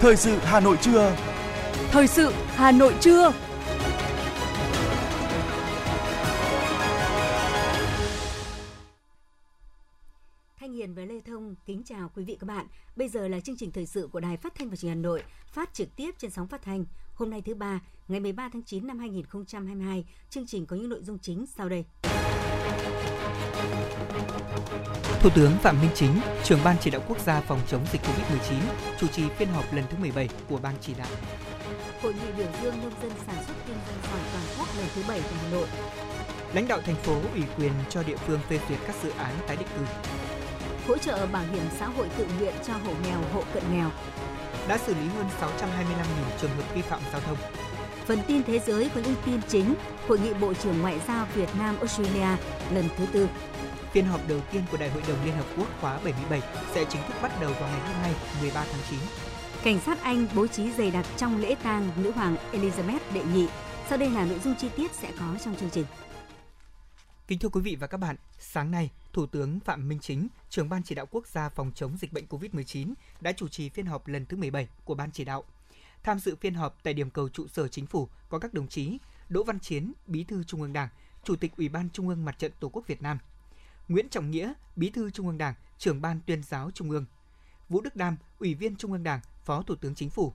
Thời sự Hà Nội trưa. Thời sự Hà Nội trưa. Thanh Hiền và Lê Thông kính chào quý vị các bạn. Bây giờ là chương trình thời sự của Đài Phát thanh và Truyền hình Hà Nội, phát trực tiếp trên sóng phát thanh. Hôm nay thứ ba, ngày 13 tháng 9 năm 2022, chương trình có những nội dung chính sau đây. Thủ tướng Phạm Minh Chính, trưởng ban chỉ đạo quốc gia phòng chống dịch COVID-19, chủ trì phiên họp lần thứ 17 của ban chỉ đạo. Hội nghị biểu dương nông dân sản xuất kinh doanh giỏi toàn quốc lần thứ 7 tại Hà Nội. Lãnh đạo thành phố ủy quyền cho địa phương phê duyệt các dự án tái định cư. Hỗ trợ bảo hiểm xã hội tự nguyện cho hộ nghèo, hộ cận nghèo. Đã xử lý hơn 625.000 trường hợp vi phạm giao thông. Phần tin thế giới với những tin chính, Hội nghị Bộ trưởng Ngoại giao Việt Nam Australia lần thứ tư. Phiên họp đầu tiên của Đại hội đồng Liên Hợp Quốc khóa 77 sẽ chính thức bắt đầu vào ngày hôm nay, 13 tháng 9. Cảnh sát Anh bố trí dày đặc trong lễ tang nữ hoàng Elizabeth đệ nhị. Sau đây là nội dung chi tiết sẽ có trong chương trình. Kính thưa quý vị và các bạn, sáng nay, Thủ tướng Phạm Minh Chính, trưởng ban chỉ đạo quốc gia phòng chống dịch bệnh COVID-19 đã chủ trì phiên họp lần thứ 17 của ban chỉ đạo. Tham dự phiên họp tại điểm cầu trụ sở chính phủ có các đồng chí Đỗ Văn Chiến, Bí thư Trung ương Đảng, Chủ tịch Ủy ban Trung ương Mặt trận Tổ quốc Việt Nam, Nguyễn Trọng Nghĩa, Bí thư Trung ương Đảng, trưởng ban tuyên giáo Trung ương, Vũ Đức Đam, Ủy viên Trung ương Đảng, Phó Thủ tướng Chính phủ,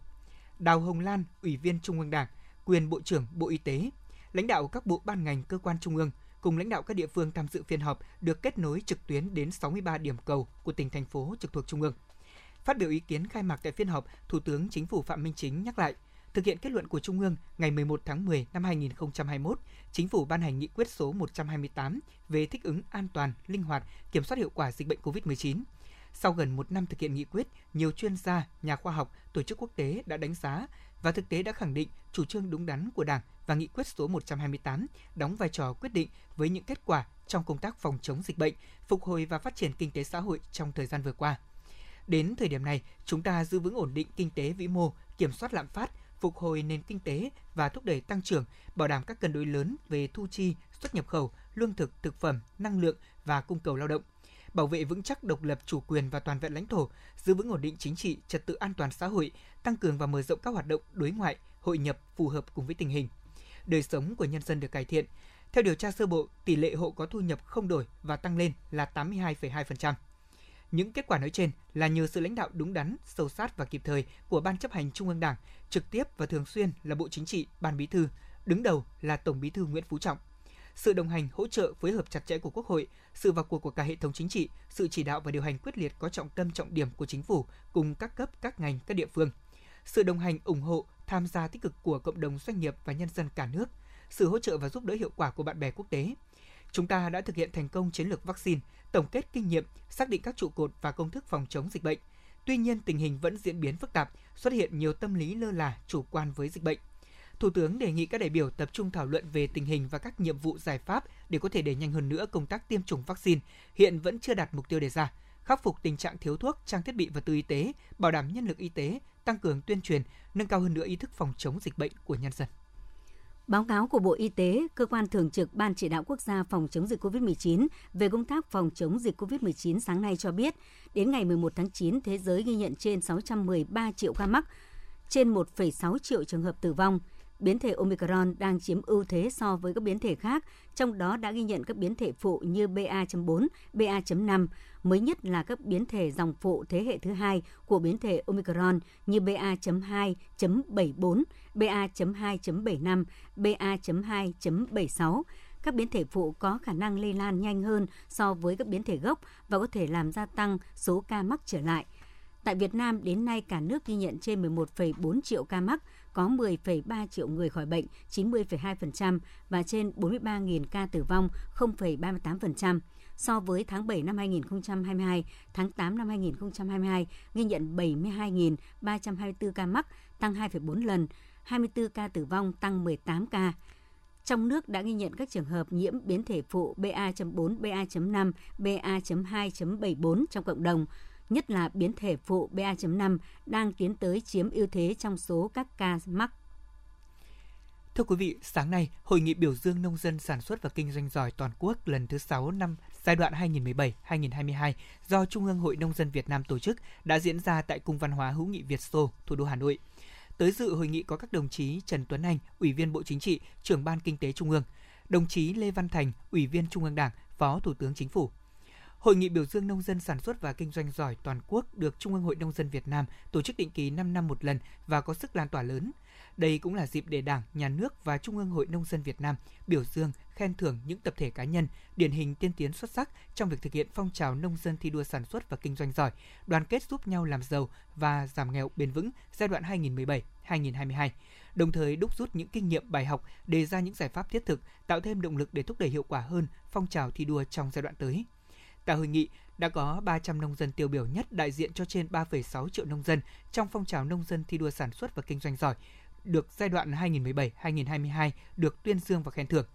Đào Hồng Lan, Ủy viên Trung ương Đảng, quyền Bộ trưởng Bộ Y tế, lãnh đạo các bộ ban ngành cơ quan trung ương cùng lãnh đạo các địa phương tham dự phiên họp được kết nối trực tuyến đến 63 điểm cầu của tỉnh thành phố trực thuộc trung ương. Phát biểu ý kiến khai mạc tại phiên họp, Thủ tướng Chính phủ Phạm Minh Chính nhắc lại, thực hiện kết luận của Trung ương ngày 11 tháng 10 năm 2021, Chính phủ ban hành nghị quyết số 128 về thích ứng an toàn, linh hoạt, kiểm soát hiệu quả dịch bệnh COVID-19. Sau gần một năm thực hiện nghị quyết, nhiều chuyên gia, nhà khoa học, tổ chức quốc tế đã đánh giá và thực tế đã khẳng định chủ trương đúng đắn của Đảng và nghị quyết số 128 đóng vai trò quyết định với những kết quả trong công tác phòng chống dịch bệnh, phục hồi và phát triển kinh tế xã hội trong thời gian vừa qua. Đến thời điểm này, chúng ta giữ vững ổn định kinh tế vĩ mô, kiểm soát lạm phát, phục hồi nền kinh tế và thúc đẩy tăng trưởng, bảo đảm các cân đối lớn về thu chi, xuất nhập khẩu, lương thực, thực phẩm, năng lượng và cung cầu lao động bảo vệ vững chắc độc lập chủ quyền và toàn vẹn lãnh thổ, giữ vững ổn định chính trị, trật tự an toàn xã hội, tăng cường và mở rộng các hoạt động đối ngoại, hội nhập phù hợp cùng với tình hình. Đời sống của nhân dân được cải thiện. Theo điều tra sơ bộ, tỷ lệ hộ có thu nhập không đổi và tăng lên là 82,2%. Những kết quả nói trên là nhờ sự lãnh đạo đúng đắn, sâu sát và kịp thời của Ban chấp hành Trung ương Đảng, trực tiếp và thường xuyên là Bộ Chính trị, Ban Bí thư, đứng đầu là Tổng Bí thư Nguyễn Phú Trọng. Sự đồng hành, hỗ trợ, phối hợp chặt chẽ của Quốc hội, sự vào cuộc của cả hệ thống chính trị, sự chỉ đạo và điều hành quyết liệt có trọng tâm trọng điểm của chính phủ cùng các cấp, các ngành, các địa phương. Sự đồng hành, ủng hộ, tham gia tích cực của cộng đồng doanh nghiệp và nhân dân cả nước, sự hỗ trợ và giúp đỡ hiệu quả của bạn bè quốc tế. Chúng ta đã thực hiện thành công chiến lược vaccine, tổng kết kinh nghiệm, xác định các trụ cột và công thức phòng chống dịch bệnh. Tuy nhiên, tình hình vẫn diễn biến phức tạp, xuất hiện nhiều tâm lý lơ là, chủ quan với dịch bệnh. Thủ tướng đề nghị các đại biểu tập trung thảo luận về tình hình và các nhiệm vụ giải pháp để có thể đẩy nhanh hơn nữa công tác tiêm chủng vaccine hiện vẫn chưa đạt mục tiêu đề ra, khắc phục tình trạng thiếu thuốc, trang thiết bị vật tư y tế, bảo đảm nhân lực y tế, tăng cường tuyên truyền, nâng cao hơn nữa ý thức phòng chống dịch bệnh của nhân dân. Báo cáo của Bộ Y tế, cơ quan thường trực Ban chỉ đạo quốc gia phòng chống dịch COVID-19 về công tác phòng chống dịch COVID-19 sáng nay cho biết, đến ngày 11 tháng 9, thế giới ghi nhận trên 613 triệu ca mắc, trên 1,6 triệu trường hợp tử vong. Biến thể Omicron đang chiếm ưu thế so với các biến thể khác, trong đó đã ghi nhận các biến thể phụ như BA.4, BA.5, mới nhất là các biến thể dòng phụ thế hệ thứ hai của biến thể Omicron như BA.2.74, BA.2.75, BA.2.76 các biến thể phụ có khả năng lây lan nhanh hơn so với các biến thể gốc và có thể làm gia tăng số ca mắc trở lại. Tại Việt Nam, đến nay cả nước ghi nhận trên 11,4 triệu ca mắc, có 10,3 triệu người khỏi bệnh, 90,2% và trên 43.000 ca tử vong, 0,38%. So với tháng 7 năm 2022, tháng 8 năm 2022 ghi nhận 72.324 ca mắc, tăng 2,4 lần, 24 ca tử vong, tăng 18 ca. Trong nước đã ghi nhận các trường hợp nhiễm biến thể phụ BA.4, BA.5, BA.2.74 trong cộng đồng, nhất là biến thể phụ BA.5 đang tiến tới chiếm ưu thế trong số các ca mắc. Thưa quý vị, sáng nay, Hội nghị biểu dương nông dân sản xuất và kinh doanh giỏi toàn quốc lần thứ 6 năm giai đoạn 2017-2022 do Trung ương Hội Nông dân Việt Nam tổ chức đã diễn ra tại Cung văn hóa hữu nghị Việt Xô, thủ đô Hà Nội. Tới dự hội nghị có các đồng chí Trần Tuấn Anh, Ủy viên Bộ Chính trị, trưởng Ban Kinh tế Trung ương, đồng chí Lê Văn Thành, Ủy viên Trung ương Đảng, Phó Thủ tướng Chính phủ. Hội nghị biểu dương nông dân sản xuất và kinh doanh giỏi toàn quốc được Trung ương Hội Nông dân Việt Nam tổ chức định kỳ 5 năm một lần và có sức lan tỏa lớn. Đây cũng là dịp để Đảng, Nhà nước và Trung ương Hội Nông dân Việt Nam biểu dương, khen thưởng những tập thể cá nhân điển hình tiên tiến xuất sắc trong việc thực hiện phong trào nông dân thi đua sản xuất và kinh doanh giỏi, đoàn kết giúp nhau làm giàu và giảm nghèo bền vững giai đoạn 2017-2022 đồng thời đúc rút những kinh nghiệm bài học, đề ra những giải pháp thiết thực, tạo thêm động lực để thúc đẩy hiệu quả hơn phong trào thi đua trong giai đoạn tới. Tại hội nghị, đã có 300 nông dân tiêu biểu nhất đại diện cho trên 3,6 triệu nông dân trong phong trào nông dân thi đua sản xuất và kinh doanh giỏi, được giai đoạn 2017-2022 được tuyên dương và khen thưởng.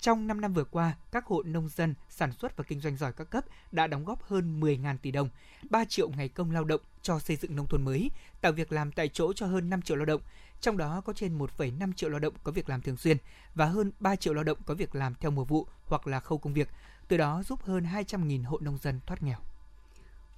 Trong 5 năm vừa qua, các hộ nông dân sản xuất và kinh doanh giỏi các cấp đã đóng góp hơn 10.000 tỷ đồng, 3 triệu ngày công lao động cho xây dựng nông thôn mới, tạo việc làm tại chỗ cho hơn 5 triệu lao động, trong đó có trên 1,5 triệu lao động có việc làm thường xuyên và hơn 3 triệu lao động có việc làm theo mùa vụ hoặc là khâu công việc, từ đó giúp hơn 200.000 hộ nông dân thoát nghèo.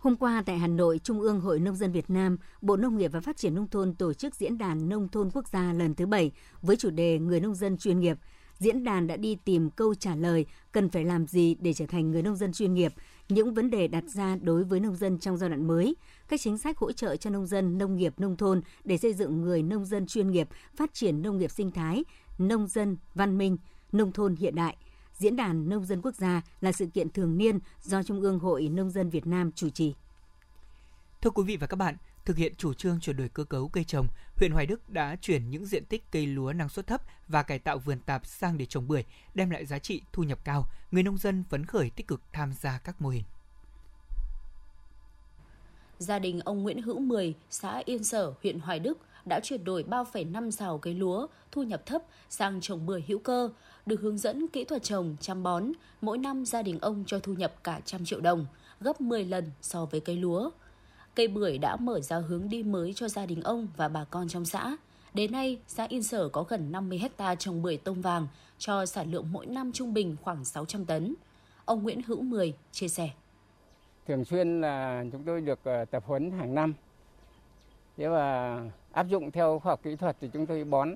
Hôm qua tại Hà Nội, Trung ương Hội Nông dân Việt Nam, Bộ Nông nghiệp và Phát triển Nông thôn tổ chức Diễn đàn Nông thôn Quốc gia lần thứ 7 với chủ đề Người nông dân chuyên nghiệp. Diễn đàn đã đi tìm câu trả lời cần phải làm gì để trở thành người nông dân chuyên nghiệp, những vấn đề đặt ra đối với nông dân trong giai đoạn mới, các chính sách hỗ trợ cho nông dân nông nghiệp nông thôn để xây dựng người nông dân chuyên nghiệp, phát triển nông nghiệp sinh thái, nông dân văn minh, nông thôn hiện đại – Diễn đàn Nông dân Quốc gia là sự kiện thường niên do Trung ương Hội Nông dân Việt Nam chủ trì. Thưa quý vị và các bạn, thực hiện chủ trương chuyển đổi cơ cấu cây trồng, huyện Hoài Đức đã chuyển những diện tích cây lúa năng suất thấp và cải tạo vườn tạp sang để trồng bưởi, đem lại giá trị thu nhập cao. Người nông dân phấn khởi tích cực tham gia các mô hình. Gia đình ông Nguyễn Hữu Mười, xã Yên Sở, huyện Hoài Đức đã chuyển đổi 3,5 xào cây lúa thu nhập thấp sang trồng bưởi hữu cơ, được hướng dẫn kỹ thuật trồng, chăm bón, mỗi năm gia đình ông cho thu nhập cả trăm triệu đồng, gấp 10 lần so với cây lúa. Cây bưởi đã mở ra hướng đi mới cho gia đình ông và bà con trong xã. Đến nay, xã Yên Sở có gần 50 hecta trồng bưởi tôm vàng, cho sản lượng mỗi năm trung bình khoảng 600 tấn. Ông Nguyễn Hữu Mười chia sẻ. Thường xuyên là chúng tôi được ờ, tập huấn hàng năm. Thế và áp dụng theo khoa học kỹ thuật thì chúng tôi bón,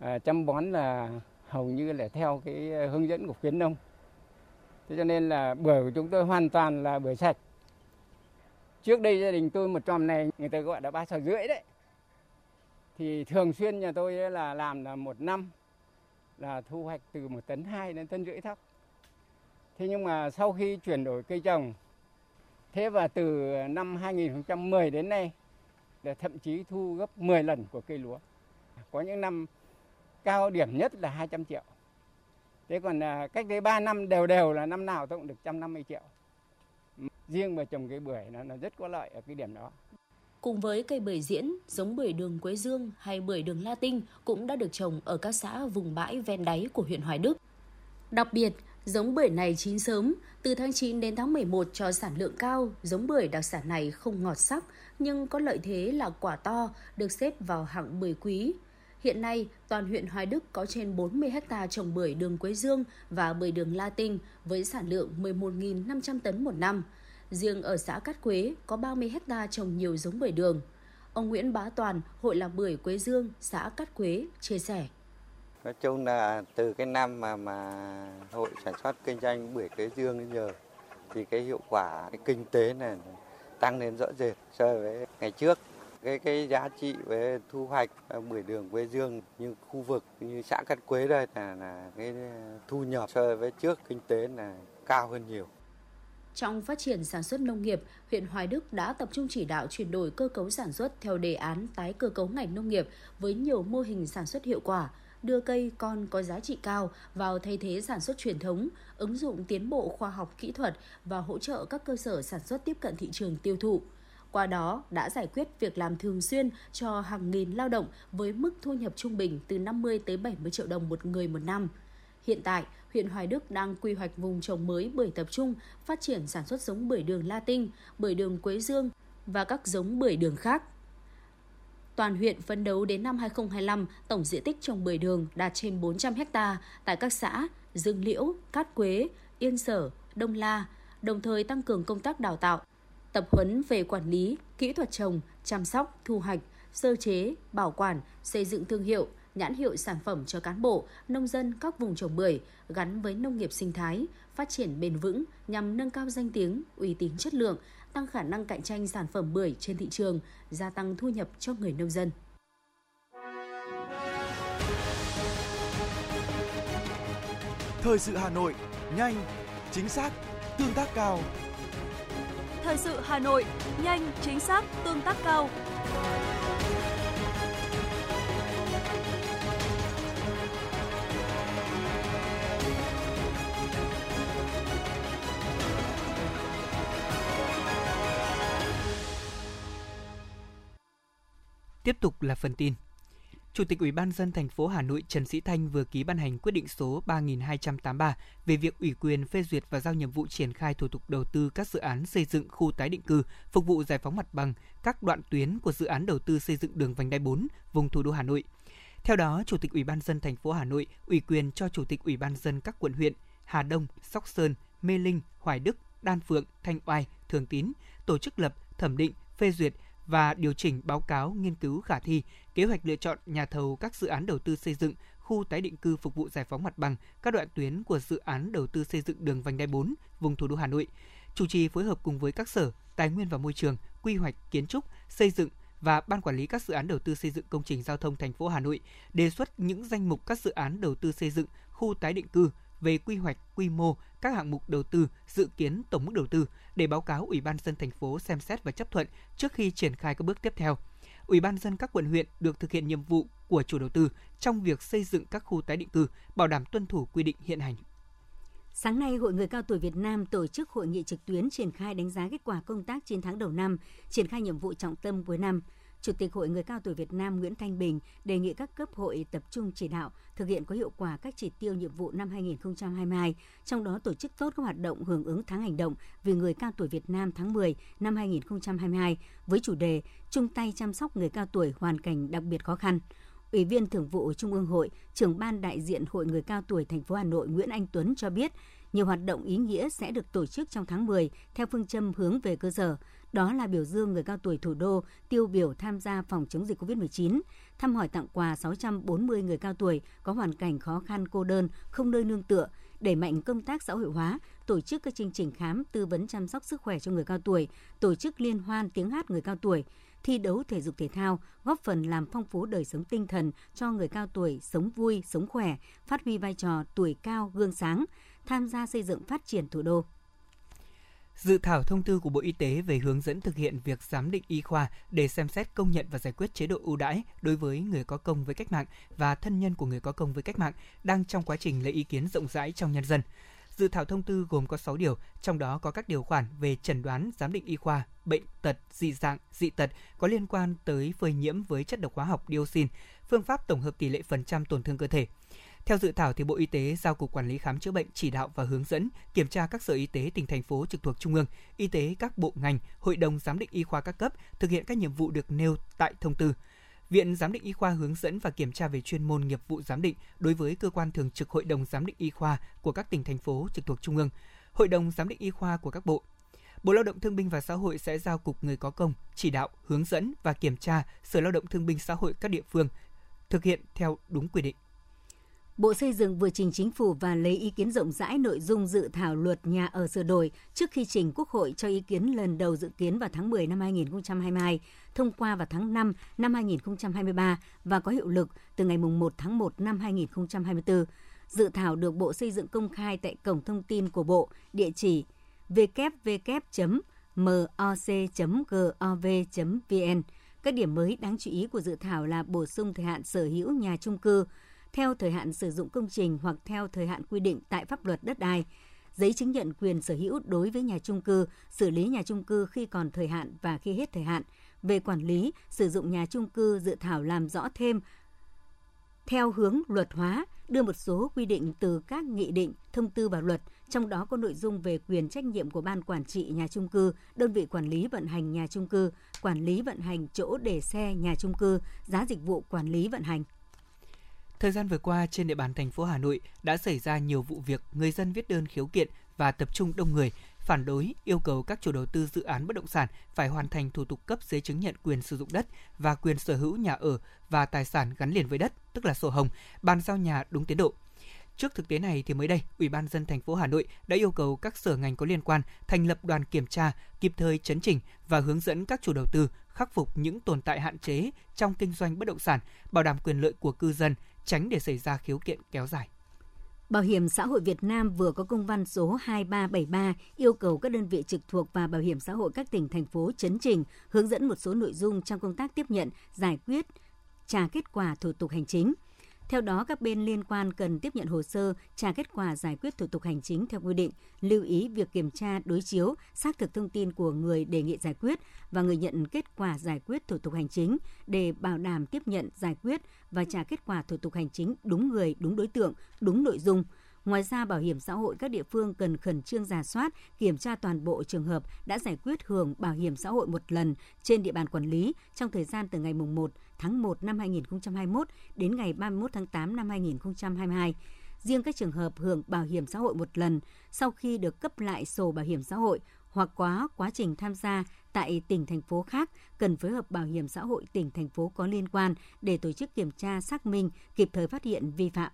ờ, chăm bón là hầu như là theo cái ờ, hướng dẫn của khuyến nông. Thế cho nên là bưởi của chúng tôi hoàn toàn là bưởi sạch. Trước đây gia đình tôi một tròm này người ta gọi là ba sào rưỡi đấy. Thì thường xuyên nhà tôi là làm là một năm là thu hoạch từ một tấn hai đến tấn rưỡi thóc. Thế nhưng mà sau khi chuyển đổi cây trồng, thế và từ năm 2010 đến nay, là thậm chí thu gấp 10 lần của cây lúa. Có những năm cao điểm nhất là 200 triệu. Thế còn à, cách đây 3 năm đều đều là năm nào tôi cũng được 150 triệu. Riêng mà trồng cây bưởi nó, nó rất có lợi ở cái điểm đó. Cùng với cây bưởi diễn, giống bưởi đường Quế Dương hay bưởi đường La Tinh cũng đã được trồng ở các xã vùng bãi ven đáy của huyện Hoài Đức. Đặc biệt, giống bưởi này chín sớm, từ tháng 9 đến tháng 11 cho sản lượng cao, giống bưởi đặc sản này không ngọt sắc nhưng có lợi thế là quả to, được xếp vào hạng bưởi quý, Hiện nay, toàn huyện Hoài Đức có trên 40 hecta trồng bưởi đường Quế Dương và bưởi đường La Tinh với sản lượng 11.500 tấn một năm. Riêng ở xã Cát Quế có 30 hecta trồng nhiều giống bưởi đường. Ông Nguyễn Bá Toàn, Hội làm bưởi Quế Dương, xã Cát Quế, chia sẻ. Nói chung là từ cái năm mà mà hội sản xuất kinh doanh bưởi Quế Dương đến giờ thì cái hiệu quả cái kinh tế này tăng lên rõ rệt so với ngày trước cái cái giá trị về thu hoạch ờ, bưởi đường Quế Dương như khu vực như xã Cát Quế đây là là cái thu nhập so với trước kinh tế là cao hơn nhiều. Trong phát triển sản xuất nông nghiệp, huyện Hoài Đức đã tập trung chỉ đạo chuyển đổi cơ cấu sản xuất theo đề án tái cơ cấu ngành nông nghiệp với nhiều mô hình sản xuất hiệu quả, đưa cây con có giá trị cao vào thay thế sản xuất truyền thống, ứng dụng tiến bộ khoa học kỹ thuật và hỗ trợ các cơ sở sản xuất tiếp cận thị trường tiêu thụ. Qua đó đã giải quyết việc làm thường xuyên cho hàng nghìn lao động với mức thu nhập trung bình từ 50 tới 70 triệu đồng một người một năm. Hiện tại, huyện Hoài Đức đang quy hoạch vùng trồng mới bưởi tập trung, phát triển sản xuất giống bưởi đường La Tinh, bưởi đường Quế Dương và các giống bưởi đường khác. Toàn huyện phấn đấu đến năm 2025, tổng diện tích trồng bưởi đường đạt trên 400 ha tại các xã Dương Liễu, Cát Quế, Yên Sở, Đông La, đồng thời tăng cường công tác đào tạo, tập huấn về quản lý, kỹ thuật trồng, chăm sóc, thu hoạch, sơ chế, bảo quản, xây dựng thương hiệu, nhãn hiệu sản phẩm cho cán bộ, nông dân các vùng trồng bưởi gắn với nông nghiệp sinh thái, phát triển bền vững nhằm nâng cao danh tiếng, uy tín chất lượng, tăng khả năng cạnh tranh sản phẩm bưởi trên thị trường, gia tăng thu nhập cho người nông dân. Thời sự Hà Nội, nhanh, chính xác, tương tác cao. Thời sự Hà Nội, nhanh, chính xác, tương tác cao. Tiếp tục là phần tin. Chủ tịch Ủy ban dân thành phố Hà Nội Trần Sĩ Thanh vừa ký ban hành quyết định số 3283 về việc ủy quyền phê duyệt và giao nhiệm vụ triển khai thủ tục đầu tư các dự án xây dựng khu tái định cư, phục vụ giải phóng mặt bằng các đoạn tuyến của dự án đầu tư xây dựng đường vành đai 4 vùng thủ đô Hà Nội. Theo đó, Chủ tịch Ủy ban dân thành phố Hà Nội ủy quyền cho Chủ tịch Ủy ban dân các quận huyện Hà Đông, Sóc Sơn, Mê Linh, Hoài Đức, Đan Phượng, Thanh Oai, Thường Tín tổ chức lập, thẩm định, phê duyệt và điều chỉnh báo cáo nghiên cứu khả thi, kế hoạch lựa chọn nhà thầu các dự án đầu tư xây dựng khu tái định cư phục vụ giải phóng mặt bằng các đoạn tuyến của dự án đầu tư xây dựng đường vành đai 4 vùng thủ đô Hà Nội. Chủ trì phối hợp cùng với các sở Tài nguyên và Môi trường, Quy hoạch Kiến trúc, Xây dựng và Ban quản lý các dự án đầu tư xây dựng công trình giao thông thành phố Hà Nội đề xuất những danh mục các dự án đầu tư xây dựng khu tái định cư về quy hoạch, quy mô, các hạng mục đầu tư, dự kiến tổng mức đầu tư để báo cáo Ủy ban dân thành phố xem xét và chấp thuận trước khi triển khai các bước tiếp theo. Ủy ban dân các quận huyện được thực hiện nhiệm vụ của chủ đầu tư trong việc xây dựng các khu tái định cư, bảo đảm tuân thủ quy định hiện hành. Sáng nay, Hội Người Cao Tuổi Việt Nam tổ chức hội nghị trực tuyến triển khai đánh giá kết quả công tác 9 tháng đầu năm, triển khai nhiệm vụ trọng tâm cuối năm – Chủ tịch Hội Người cao tuổi Việt Nam Nguyễn Thanh Bình đề nghị các cấp hội tập trung chỉ đạo thực hiện có hiệu quả các chỉ tiêu nhiệm vụ năm 2022, trong đó tổ chức tốt các hoạt động hưởng ứng tháng hành động vì người cao tuổi Việt Nam tháng 10 năm 2022 với chủ đề chung tay chăm sóc người cao tuổi hoàn cảnh đặc biệt khó khăn. Ủy viên Thường vụ Trung ương Hội, trưởng ban đại diện Hội người cao tuổi thành phố Hà Nội Nguyễn Anh Tuấn cho biết, nhiều hoạt động ý nghĩa sẽ được tổ chức trong tháng 10 theo phương châm hướng về cơ sở, đó là biểu dương người cao tuổi thủ đô tiêu biểu tham gia phòng chống dịch COVID-19, thăm hỏi tặng quà 640 người cao tuổi có hoàn cảnh khó khăn cô đơn, không nơi nương tựa, đẩy mạnh công tác xã hội hóa, tổ chức các chương trình khám tư vấn chăm sóc sức khỏe cho người cao tuổi, tổ chức liên hoan tiếng hát người cao tuổi, thi đấu thể dục thể thao, góp phần làm phong phú đời sống tinh thần cho người cao tuổi sống vui, sống khỏe, phát huy vai trò tuổi cao gương sáng, tham gia xây dựng phát triển thủ đô. Dự thảo thông tư của Bộ Y tế về hướng dẫn thực hiện việc giám định y khoa để xem xét công nhận và giải quyết chế độ ưu đãi đối với người có công với cách mạng và thân nhân của người có công với cách mạng đang trong quá trình lấy ý kiến rộng rãi trong nhân dân. Dự thảo thông tư gồm có 6 điều, trong đó có các điều khoản về chẩn đoán, giám định y khoa, bệnh tật, dị dạng, dị tật có liên quan tới phơi nhiễm với chất độc hóa học dioxin, phương pháp tổng hợp tỷ lệ phần trăm tổn thương cơ thể, theo dự thảo thì Bộ Y tế giao cục quản lý khám chữa bệnh chỉ đạo và hướng dẫn kiểm tra các sở y tế tỉnh thành phố trực thuộc trung ương, y tế các bộ ngành, hội đồng giám định y khoa các cấp thực hiện các nhiệm vụ được nêu tại thông tư. Viện Giám định Y khoa hướng dẫn và kiểm tra về chuyên môn nghiệp vụ giám định đối với cơ quan thường trực Hội đồng Giám định Y khoa của các tỉnh thành phố trực thuộc Trung ương, Hội đồng Giám định Y khoa của các bộ. Bộ Lao động Thương binh và Xã hội sẽ giao cục người có công chỉ đạo, hướng dẫn và kiểm tra Sở Lao động Thương binh Xã hội các địa phương thực hiện theo đúng quy định. Bộ Xây dựng vừa trình chính phủ và lấy ý kiến rộng rãi nội dung dự thảo luật nhà ở sửa đổi trước khi trình Quốc hội cho ý kiến lần đầu dự kiến vào tháng 10 năm 2022, thông qua vào tháng 5 năm 2023 và có hiệu lực từ ngày 1 tháng 1 năm 2024. Dự thảo được Bộ Xây dựng công khai tại cổng thông tin của Bộ, địa chỉ www.moc.gov.vn. Các điểm mới đáng chú ý của dự thảo là bổ sung thời hạn sở hữu nhà trung cư, theo thời hạn sử dụng công trình hoặc theo thời hạn quy định tại pháp luật đất đai, giấy chứng nhận quyền sở hữu đối với nhà trung cư, xử lý nhà trung cư khi còn thời hạn và khi hết thời hạn. Về quản lý, sử dụng nhà trung cư dự thảo làm rõ thêm theo hướng luật hóa, đưa một số quy định từ các nghị định, thông tư vào luật, trong đó có nội dung về quyền trách nhiệm của ban quản trị nhà trung cư, đơn vị quản lý vận hành nhà trung cư, quản lý vận hành chỗ để xe nhà trung cư, giá dịch vụ quản lý vận hành. Thời gian vừa qua trên địa bàn thành phố Hà Nội đã xảy ra nhiều vụ việc người dân viết đơn khiếu kiện và tập trung đông người phản đối yêu cầu các chủ đầu tư dự án bất động sản phải hoàn thành thủ tục cấp giấy chứng nhận quyền sử dụng đất và quyền sở hữu nhà ở và tài sản gắn liền với đất, tức là sổ hồng, bàn giao nhà đúng tiến độ. Trước thực tế này thì mới đây, Ủy ban dân thành phố Hà Nội đã yêu cầu các sở ngành có liên quan thành lập đoàn kiểm tra, kịp thời chấn chỉnh và hướng dẫn các chủ đầu tư khắc phục những tồn tại hạn chế trong kinh doanh bất động sản, bảo đảm quyền lợi của cư dân, tránh để xảy ra khiếu kiện kéo dài. Bảo hiểm xã hội Việt Nam vừa có công văn số 2373 yêu cầu các đơn vị trực thuộc và bảo hiểm xã hội các tỉnh thành phố chấn trình, hướng dẫn một số nội dung trong công tác tiếp nhận, giải quyết, trả kết quả thủ tục hành chính. Theo đó, các bên liên quan cần tiếp nhận hồ sơ, trả kết quả giải quyết thủ tục hành chính theo quy định, lưu ý việc kiểm tra, đối chiếu, xác thực thông tin của người đề nghị giải quyết và người nhận kết quả giải quyết thủ tục hành chính để bảo đảm tiếp nhận, giải quyết và trả kết quả thủ tục hành chính đúng người, đúng đối tượng, đúng nội dung. Ngoài ra, Bảo hiểm xã hội các địa phương cần khẩn trương giả soát, kiểm tra toàn bộ trường hợp đã giải quyết hưởng bảo hiểm xã hội một lần trên địa bàn quản lý trong thời gian từ ngày 1 tháng 1 năm 2021 đến ngày 31 tháng 8 năm 2022. Riêng các trường hợp hưởng bảo hiểm xã hội một lần sau khi được cấp lại sổ bảo hiểm xã hội hoặc quá quá trình tham gia tại tỉnh thành phố khác cần phối hợp bảo hiểm xã hội tỉnh thành phố có liên quan để tổ chức kiểm tra xác minh kịp thời phát hiện vi phạm.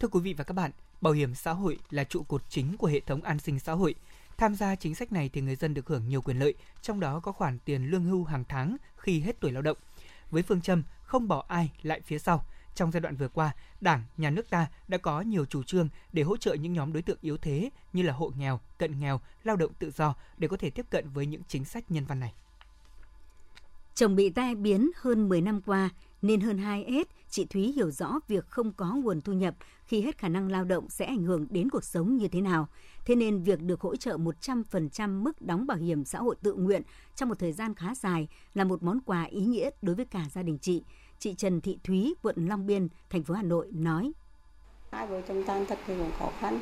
Thưa quý vị và các bạn, bảo hiểm xã hội là trụ cột chính của hệ thống an sinh xã hội. Tham gia chính sách này thì người dân được hưởng nhiều quyền lợi, trong đó có khoản tiền lương hưu hàng tháng khi hết tuổi lao động. Với phương châm không bỏ ai lại phía sau, trong giai đoạn vừa qua, Đảng, Nhà nước ta đã có nhiều chủ trương để hỗ trợ những nhóm đối tượng yếu thế như là hộ nghèo, cận nghèo, lao động tự do để có thể tiếp cận với những chính sách nhân văn này. Chồng bị tai biến hơn 10 năm qua nên hơn 2 s chị Thúy hiểu rõ việc không có nguồn thu nhập khi hết khả năng lao động sẽ ảnh hưởng đến cuộc sống như thế nào. Thế nên việc được hỗ trợ 100% mức đóng bảo hiểm xã hội tự nguyện trong một thời gian khá dài là một món quà ý nghĩa đối với cả gia đình chị. Chị Trần Thị Thúy, quận Long Biên, thành phố Hà Nội nói. Hai vợ chồng tan thật thì cũng khó khăn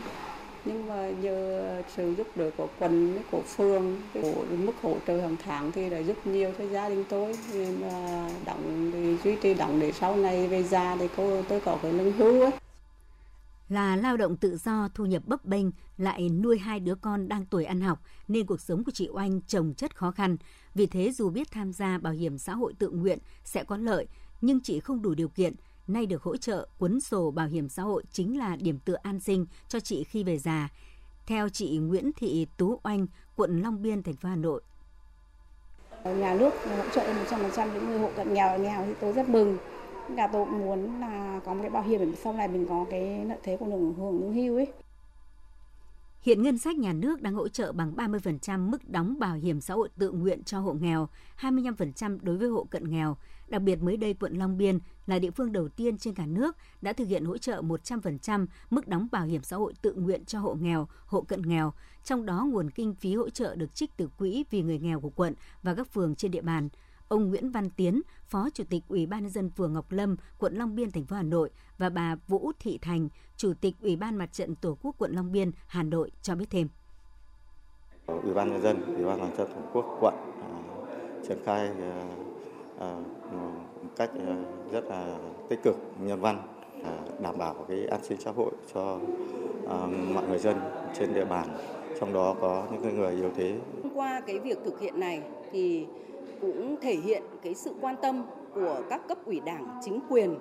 nhưng mà nhờ sự giúp đỡ của quận của phường của mức hỗ trợ hàng tháng thì đã giúp nhiều cho gia đình tôi. Nên là đóng thì duy trì đóng để sau này về già thì cô, tôi có cái lương hưu ấy là lao động tự do, thu nhập bấp bênh, lại nuôi hai đứa con đang tuổi ăn học, nên cuộc sống của chị Oanh trồng chất khó khăn. Vì thế dù biết tham gia bảo hiểm xã hội tự nguyện sẽ có lợi, nhưng chị không đủ điều kiện nay được hỗ trợ cuốn sổ bảo hiểm xã hội chính là điểm tựa an sinh cho chị khi về già. Theo chị Nguyễn Thị Tú Oanh, quận Long Biên, thành phố Hà Nội. Nhà nước hỗ trợ 100% những người hộ cận nghèo nghèo thì tôi rất mừng. Cả tôi cũng muốn là có một cái bảo hiểm để sau này mình có cái lợi thế của hưởng hưởng lương hưu ấy. Hiện ngân sách nhà nước đang hỗ trợ bằng 30% mức đóng bảo hiểm xã hội tự nguyện cho hộ nghèo, 25% đối với hộ cận nghèo. Đặc biệt mới đây quận Long Biên là địa phương đầu tiên trên cả nước đã thực hiện hỗ trợ 100% mức đóng bảo hiểm xã hội tự nguyện cho hộ nghèo, hộ cận nghèo. Trong đó nguồn kinh phí hỗ trợ được trích từ quỹ vì người nghèo của quận và các phường trên địa bàn. Ông Nguyễn Văn Tiến, Phó Chủ tịch Ủy ban nhân dân phường Ngọc Lâm, quận Long Biên, thành phố Hà Nội và bà Vũ Thị Thành, Chủ tịch Ủy ban Mặt trận Tổ quốc quận Long Biên, Hà Nội cho biết thêm. Ủy ban nhân dân, Ủy ban Mặt trận Tổ quốc quận à, triển khai uh, uh, cách ờ, rất là tích cực, nhân văn, à, đảm bảo cái an sinh xã hội cho ờ, mọi người dân trên địa bàn, trong đó có những người yếu thế. Qua cái việc thực hiện này thì cũng thể hiện cái sự quan tâm của các cấp ủy đảng, chính quyền,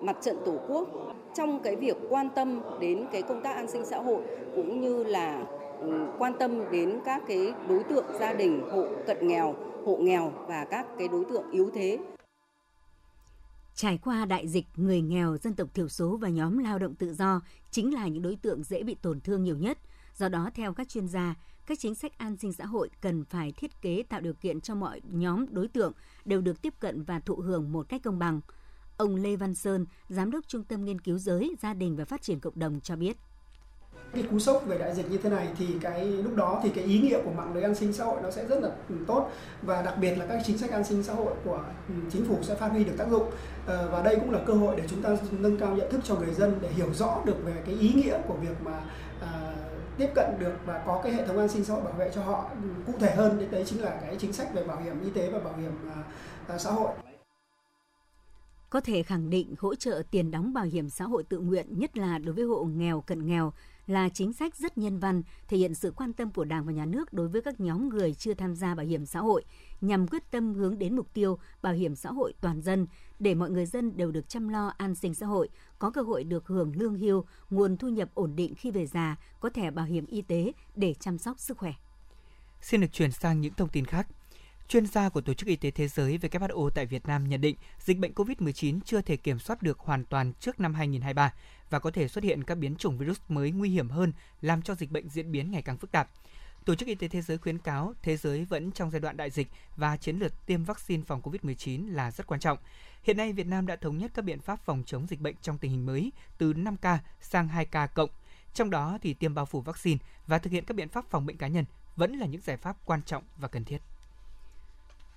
mặt trận tổ quốc trong cái việc quan tâm đến cái công tác an sinh xã hội cũng như là ừ, quan tâm đến các cái đối tượng gia đình hộ cận nghèo, hộ nghèo và các cái đối tượng yếu thế. Trải qua đại dịch, người nghèo, dân tộc thiểu số và nhóm lao động tự do chính là những đối tượng dễ bị tổn thương nhiều nhất. Do đó, theo các chuyên gia, các chính sách an sinh xã hội cần phải thiết kế tạo điều kiện cho mọi nhóm đối tượng đều được tiếp cận và thụ hưởng một cách công bằng. Ông Lê Văn Sơn, Giám đốc Trung tâm Nghiên cứu Giới, Gia đình và Phát triển Cộng đồng cho biết cái cú sốc về đại dịch như thế này thì cái lúc đó thì cái ý nghĩa của mạng lưới an sinh xã hội nó sẽ rất là ừ, tốt. Và đặc biệt là các chính sách an sinh xã hội của ừ, chính phủ sẽ phát huy được tác dụng. Ờ, và đây cũng là cơ hội để chúng ta nâng cao nhận thức cho người dân để hiểu rõ được về cái ý nghĩa của việc mà à, tiếp cận được và có cái hệ thống an sinh xã hội bảo vệ cho họ ừ, cụ thể hơn. Đấy chính là cái chính sách về bảo hiểm y tế và bảo hiểm à, à, xã hội. Có thể khẳng định hỗ trợ tiền đóng bảo hiểm xã hội tự nguyện, nhất là đối với hộ nghèo cận nghèo, là chính sách rất nhân văn, thể hiện sự quan tâm của Đảng và Nhà nước đối với các nhóm người chưa tham gia bảo hiểm xã hội, nhằm quyết tâm hướng đến mục tiêu bảo hiểm xã hội toàn dân, để mọi người dân đều được chăm lo an sinh xã hội, có cơ hội được hưởng lương hưu, nguồn thu nhập ổn định khi về già, có thẻ bảo hiểm y tế để chăm sóc sức khỏe. Xin được chuyển sang những thông tin khác. Chuyên gia của Tổ chức Y tế Thế giới WHO tại Việt Nam nhận định dịch bệnh COVID-19 chưa thể kiểm soát được hoàn toàn trước năm 2023 và có thể xuất hiện các biến chủng virus mới nguy hiểm hơn, làm cho dịch bệnh diễn biến ngày càng phức tạp. Tổ chức Y tế Thế giới khuyến cáo thế giới vẫn trong giai đoạn đại dịch và chiến lược tiêm vaccine phòng COVID-19 là rất quan trọng. Hiện nay, Việt Nam đã thống nhất các biện pháp phòng chống dịch bệnh trong tình hình mới từ 5K sang 2K cộng. Trong đó thì tiêm bao phủ vaccine và thực hiện các biện pháp phòng bệnh cá nhân vẫn là những giải pháp quan trọng và cần thiết.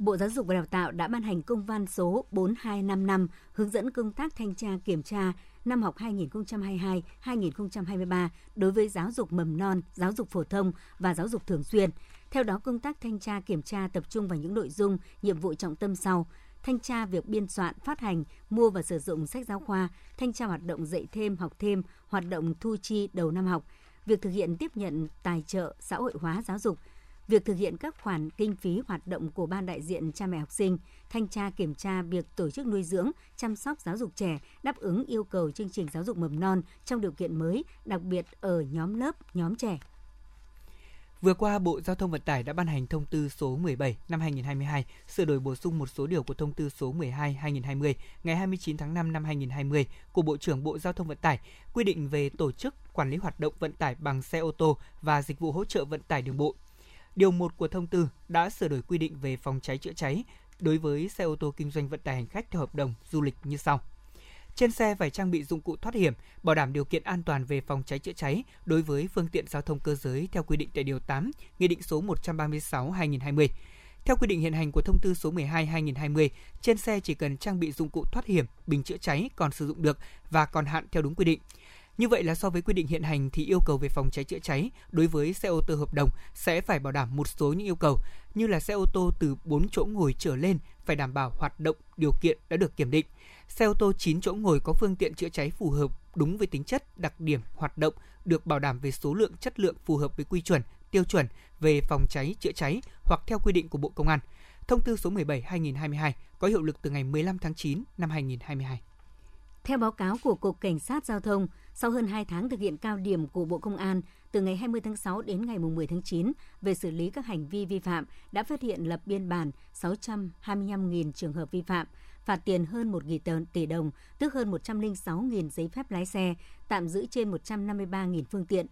Bộ Giáo dục và Đào tạo đã ban hành công văn số 4255 hướng dẫn công tác thanh tra kiểm tra năm học 2022-2023 đối với giáo dục mầm non, giáo dục phổ thông và giáo dục thường xuyên. Theo đó, công tác thanh tra kiểm tra tập trung vào những nội dung, nhiệm vụ trọng tâm sau: thanh tra việc biên soạn, phát hành, mua và sử dụng sách giáo khoa, thanh tra hoạt động dạy thêm, học thêm, hoạt động thu chi đầu năm học, việc thực hiện tiếp nhận tài trợ xã hội hóa giáo dục, việc thực hiện các khoản kinh phí hoạt động của ban đại diện cha mẹ học sinh, thanh tra kiểm tra việc tổ chức nuôi dưỡng, chăm sóc giáo dục trẻ đáp ứng yêu cầu chương trình giáo dục mầm non trong điều kiện mới, đặc biệt ở nhóm lớp, nhóm trẻ. Vừa qua, Bộ Giao thông Vận tải đã ban hành thông tư số 17 năm 2022, sửa đổi bổ sung một số điều của thông tư số 12 2020 ngày 29 tháng 5 năm 2020 của Bộ trưởng Bộ Giao thông Vận tải, quy định về tổ chức quản lý hoạt động vận tải bằng xe ô tô và dịch vụ hỗ trợ vận tải đường bộ Điều 1 của thông tư đã sửa đổi quy định về phòng cháy chữa cháy đối với xe ô tô kinh doanh vận tải hành khách theo hợp đồng du lịch như sau. Trên xe phải trang bị dụng cụ thoát hiểm, bảo đảm điều kiện an toàn về phòng cháy chữa cháy đối với phương tiện giao thông cơ giới theo quy định tại Điều 8, Nghị định số 136-2020. Theo quy định hiện hành của thông tư số 12-2020, trên xe chỉ cần trang bị dụng cụ thoát hiểm, bình chữa cháy còn sử dụng được và còn hạn theo đúng quy định. Như vậy là so với quy định hiện hành thì yêu cầu về phòng cháy chữa cháy đối với xe ô tô hợp đồng sẽ phải bảo đảm một số những yêu cầu như là xe ô tô từ 4 chỗ ngồi trở lên phải đảm bảo hoạt động điều kiện đã được kiểm định. Xe ô tô 9 chỗ ngồi có phương tiện chữa cháy phù hợp đúng với tính chất, đặc điểm hoạt động được bảo đảm về số lượng, chất lượng phù hợp với quy chuẩn, tiêu chuẩn về phòng cháy chữa cháy hoặc theo quy định của Bộ Công an. Thông tư số 17/2022 có hiệu lực từ ngày 15 tháng 9 năm 2022. Theo báo cáo của Cục Cảnh sát Giao thông, sau hơn 2 tháng thực hiện cao điểm của Bộ Công an, từ ngày 20 tháng 6 đến ngày 10 tháng 9 về xử lý các hành vi vi phạm đã phát hiện lập biên bản 625.000 trường hợp vi phạm, phạt tiền hơn 1.000 tỷ đồng, tức hơn 106.000 giấy phép lái xe, tạm giữ trên 153.000 phương tiện.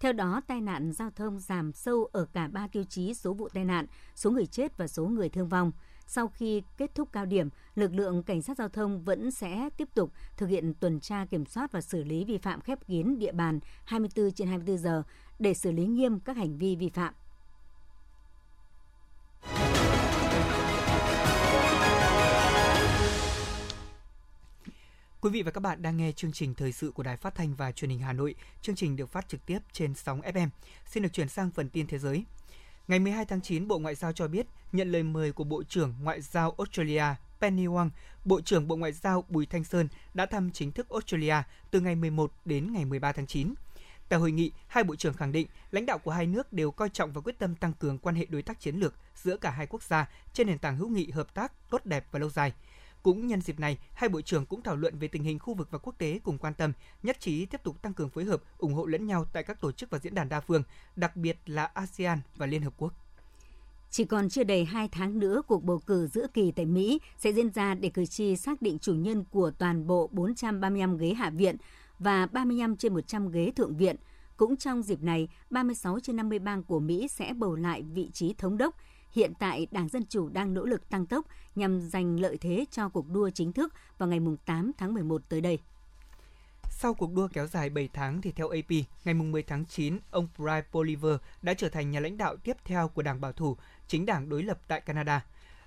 Theo đó, tai nạn giao thông giảm sâu ở cả ba tiêu chí số vụ tai nạn, số người chết và số người thương vong – sau khi kết thúc cao điểm, lực lượng cảnh sát giao thông vẫn sẽ tiếp tục thực hiện tuần tra kiểm soát và xử lý vi phạm khép kín địa bàn 24 trên 24 giờ để xử lý nghiêm các hành vi vi phạm. Quý vị và các bạn đang nghe chương trình thời sự của Đài Phát thanh và Truyền hình Hà Nội. Chương trình được phát trực tiếp trên sóng FM. Xin được chuyển sang phần tin thế giới. Ngày 12 tháng 9, Bộ Ngoại giao cho biết nhận lời mời của Bộ trưởng Ngoại giao Australia Penny Wong, Bộ trưởng Bộ Ngoại giao Bùi Thanh Sơn đã thăm chính thức Australia từ ngày 11 đến ngày 13 tháng 9. Tại hội nghị, hai bộ trưởng khẳng định lãnh đạo của hai nước đều coi trọng và quyết tâm tăng cường quan hệ đối tác chiến lược giữa cả hai quốc gia trên nền tảng hữu nghị hợp tác tốt đẹp và lâu dài – cũng nhân dịp này, hai bộ trưởng cũng thảo luận về tình hình khu vực và quốc tế cùng quan tâm, nhất trí tiếp tục tăng cường phối hợp, ủng hộ lẫn nhau tại các tổ chức và diễn đàn đa phương, đặc biệt là ASEAN và Liên Hợp Quốc. Chỉ còn chưa đầy 2 tháng nữa, cuộc bầu cử giữa kỳ tại Mỹ sẽ diễn ra để cử tri xác định chủ nhân của toàn bộ 435 ghế Hạ viện và 35 trên 100 ghế Thượng viện. Cũng trong dịp này, 36 trên 50 bang của Mỹ sẽ bầu lại vị trí thống đốc, Hiện tại, Đảng Dân Chủ đang nỗ lực tăng tốc nhằm giành lợi thế cho cuộc đua chính thức vào ngày 8 tháng 11 tới đây. Sau cuộc đua kéo dài 7 tháng thì theo AP, ngày 10 tháng 9, ông Brian Bolivar đã trở thành nhà lãnh đạo tiếp theo của Đảng Bảo thủ, chính đảng đối lập tại Canada.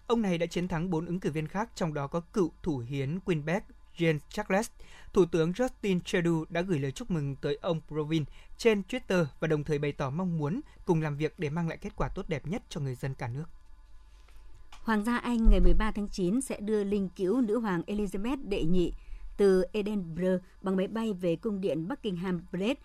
Ông này đã chiến thắng 4 ứng cử viên khác, trong đó có cựu thủ hiến Quebec James Charles. Thủ tướng Justin Trudeau đã gửi lời chúc mừng tới ông Provin trên Twitter và đồng thời bày tỏ mong muốn cùng làm việc để mang lại kết quả tốt đẹp nhất cho người dân cả nước. Hoàng gia Anh ngày 13 tháng 9 sẽ đưa linh cữu nữ hoàng Elizabeth đệ nhị từ Edinburgh bằng máy bay về cung điện Buckingham Palace,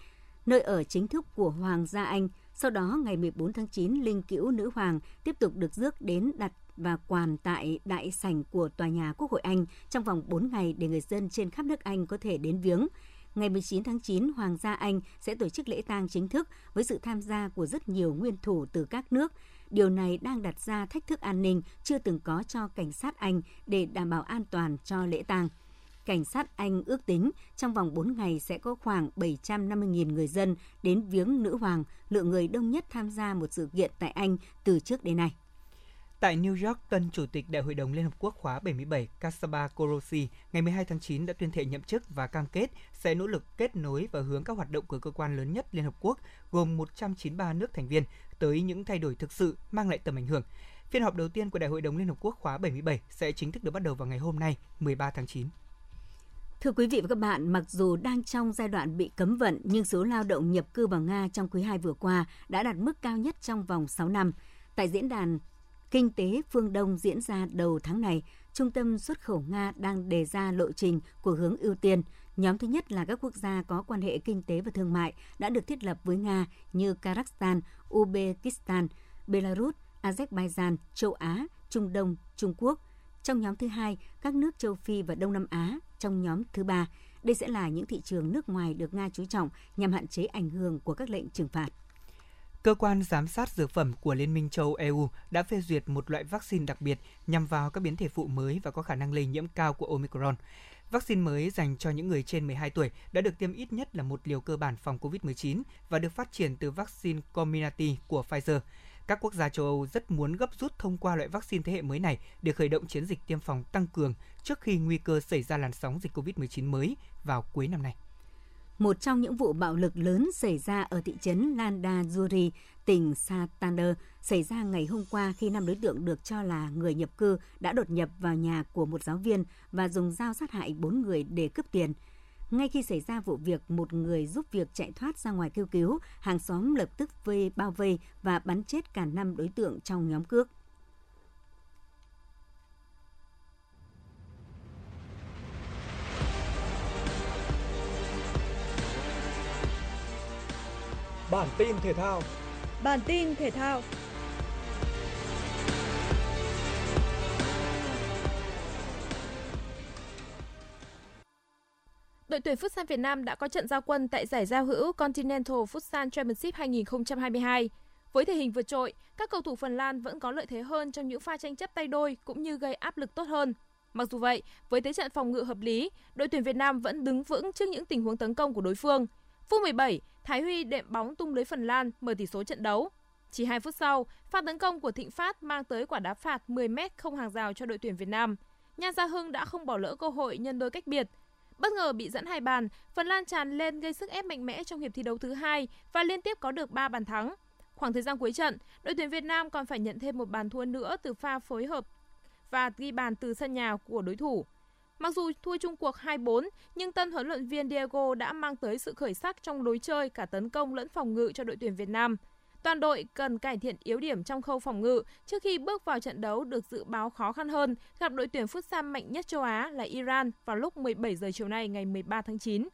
nơi ở chính thức của Hoàng gia Anh. Sau đó, ngày 14 tháng 9, linh cữu nữ hoàng tiếp tục được rước đến đặt và quàn tại đại sảnh của tòa nhà Quốc hội Anh trong vòng 4 ngày để người dân trên khắp nước Anh có thể đến viếng. Ngày 19 tháng 9, Hoàng gia Anh sẽ tổ chức lễ tang chính thức với sự tham gia của rất nhiều nguyên thủ từ các nước. Điều này đang đặt ra thách thức an ninh chưa từng có cho cảnh sát Anh để đảm bảo an toàn cho lễ tang. Cảnh sát Anh ước tính trong vòng 4 ngày sẽ có khoảng 750.000 người dân đến viếng nữ hoàng, lượng người đông nhất tham gia một sự kiện tại Anh từ trước đến nay. Tại New York, tân Chủ tịch Đại hội đồng Liên Hợp Quốc khóa 77 Kasaba Korosi ngày 12 tháng 9 đã tuyên thệ nhậm chức và cam kết sẽ nỗ lực kết nối và hướng các hoạt động của cơ quan lớn nhất Liên Hợp Quốc gồm 193 nước thành viên tới những thay đổi thực sự mang lại tầm ảnh hưởng. Phiên họp đầu tiên của Đại hội đồng Liên Hợp Quốc khóa 77 sẽ chính thức được bắt đầu vào ngày hôm nay, 13 tháng 9. Thưa quý vị và các bạn, mặc dù đang trong giai đoạn bị cấm vận, nhưng số lao động nhập cư vào Nga trong quý 2 vừa qua đã đạt mức cao nhất trong vòng 6 năm. Tại diễn đàn Kinh tế phương Đông diễn ra đầu tháng này, Trung tâm xuất khẩu Nga đang đề ra lộ trình của hướng ưu tiên. Nhóm thứ nhất là các quốc gia có quan hệ kinh tế và thương mại đã được thiết lập với Nga như Kazakhstan, Uzbekistan, Belarus, Azerbaijan, châu Á, Trung Đông, Trung Quốc. Trong nhóm thứ hai, các nước châu Phi và Đông Nam Á. Trong nhóm thứ ba, đây sẽ là những thị trường nước ngoài được Nga chú trọng nhằm hạn chế ảnh hưởng của các lệnh trừng phạt. Cơ quan giám sát dược phẩm của Liên minh châu EU đã phê duyệt một loại vaccine đặc biệt nhằm vào các biến thể phụ mới và có khả năng lây nhiễm cao của Omicron. Vaccine mới dành cho những người trên 12 tuổi đã được tiêm ít nhất là một liều cơ bản phòng COVID-19 và được phát triển từ vaccine Comirnaty của Pfizer. Các quốc gia châu Âu rất muốn gấp rút thông qua loại vaccine thế hệ mới này để khởi động chiến dịch tiêm phòng tăng cường trước khi nguy cơ xảy ra làn sóng dịch COVID-19 mới vào cuối năm nay. Một trong những vụ bạo lực lớn xảy ra ở thị trấn Landa Juri, tỉnh Santander, xảy ra ngày hôm qua khi năm đối tượng được cho là người nhập cư đã đột nhập vào nhà của một giáo viên và dùng dao sát hại bốn người để cướp tiền. Ngay khi xảy ra vụ việc, một người giúp việc chạy thoát ra ngoài kêu cứu, hàng xóm lập tức vây bao vây và bắn chết cả năm đối tượng trong nhóm cướp. Bản tin thể thao. Bản tin thể thao. Đội tuyển Futsal Việt Nam đã có trận giao quân tại giải giao hữu Continental Futsal Championship 2022. Với thể hình vượt trội, các cầu thủ Phần Lan vẫn có lợi thế hơn trong những pha tranh chấp tay đôi cũng như gây áp lực tốt hơn. Mặc dù vậy, với thế trận phòng ngự hợp lý, đội tuyển Việt Nam vẫn đứng vững trước những tình huống tấn công của đối phương. Phút 17, Thái Huy đệm bóng tung lưới Phần Lan mở tỷ số trận đấu. Chỉ 2 phút sau, pha tấn công của Thịnh Phát mang tới quả đá phạt 10 m không hàng rào cho đội tuyển Việt Nam. Nhan Gia Hưng đã không bỏ lỡ cơ hội nhân đôi cách biệt. Bất ngờ bị dẫn hai bàn, Phần Lan tràn lên gây sức ép mạnh mẽ trong hiệp thi đấu thứ hai và liên tiếp có được 3 bàn thắng. Khoảng thời gian cuối trận, đội tuyển Việt Nam còn phải nhận thêm một bàn thua nữa từ pha phối hợp và ghi bàn từ sân nhà của đối thủ. Mặc dù thua chung cuộc 2-4, nhưng tân huấn luyện viên Diego đã mang tới sự khởi sắc trong lối chơi cả tấn công lẫn phòng ngự cho đội tuyển Việt Nam. Toàn đội cần cải thiện yếu điểm trong khâu phòng ngự trước khi bước vào trận đấu được dự báo khó khăn hơn gặp đội tuyển futsal mạnh nhất châu Á là Iran vào lúc 17 giờ chiều nay ngày 13 tháng 9.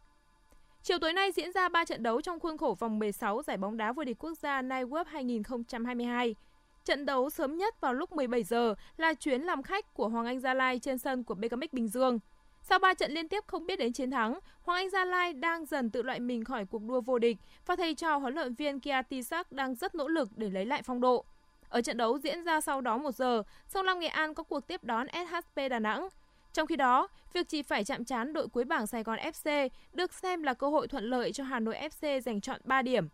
Chiều tối nay diễn ra 3 trận đấu trong khuôn khổ vòng 16 giải bóng đá vô địch quốc gia Night World 2022. Trận đấu sớm nhất vào lúc 17 giờ là chuyến làm khách của Hoàng Anh Gia Lai trên sân của BKMX Bình Dương. Sau 3 trận liên tiếp không biết đến chiến thắng, Hoàng Anh Gia Lai đang dần tự loại mình khỏi cuộc đua vô địch và thầy trò huấn luyện viên Kia Tisak đang rất nỗ lực để lấy lại phong độ. Ở trận đấu diễn ra sau đó 1 giờ, Sông Lam Nghệ An có cuộc tiếp đón SHP Đà Nẵng. Trong khi đó, việc chỉ phải chạm trán đội cuối bảng Sài Gòn FC được xem là cơ hội thuận lợi cho Hà Nội FC giành chọn 3 điểm.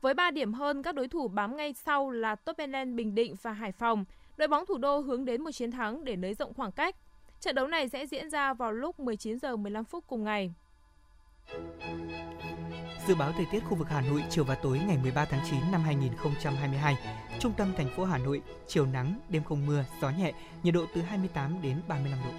Với 3 điểm hơn, các đối thủ bám ngay sau là Toppenland Bình Định và Hải Phòng. Đội bóng thủ đô hướng đến một chiến thắng để nới rộng khoảng cách. Trận đấu này sẽ diễn ra vào lúc 19 giờ 15 phút cùng ngày. Dự báo thời tiết khu vực Hà Nội chiều và tối ngày 13 tháng 9 năm 2022. Trung tâm thành phố Hà Nội, chiều nắng, đêm không mưa, gió nhẹ, nhiệt độ từ 28 đến 35 độ.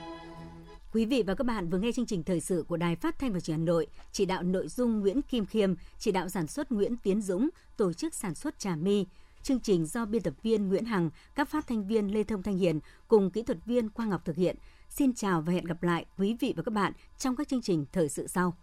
Quý vị và các bạn vừa nghe chương trình thời sự của Đài Phát thanh và Truyền hình Hà Nội, chỉ đạo nội dung Nguyễn Kim Khiêm, chỉ đạo sản xuất Nguyễn Tiến Dũng, tổ chức sản xuất Trà My. Chương trình do biên tập viên Nguyễn Hằng, các phát thanh viên Lê Thông Thanh Hiền cùng kỹ thuật viên Quang Ngọc thực hiện. Xin chào và hẹn gặp lại quý vị và các bạn trong các chương trình thời sự sau.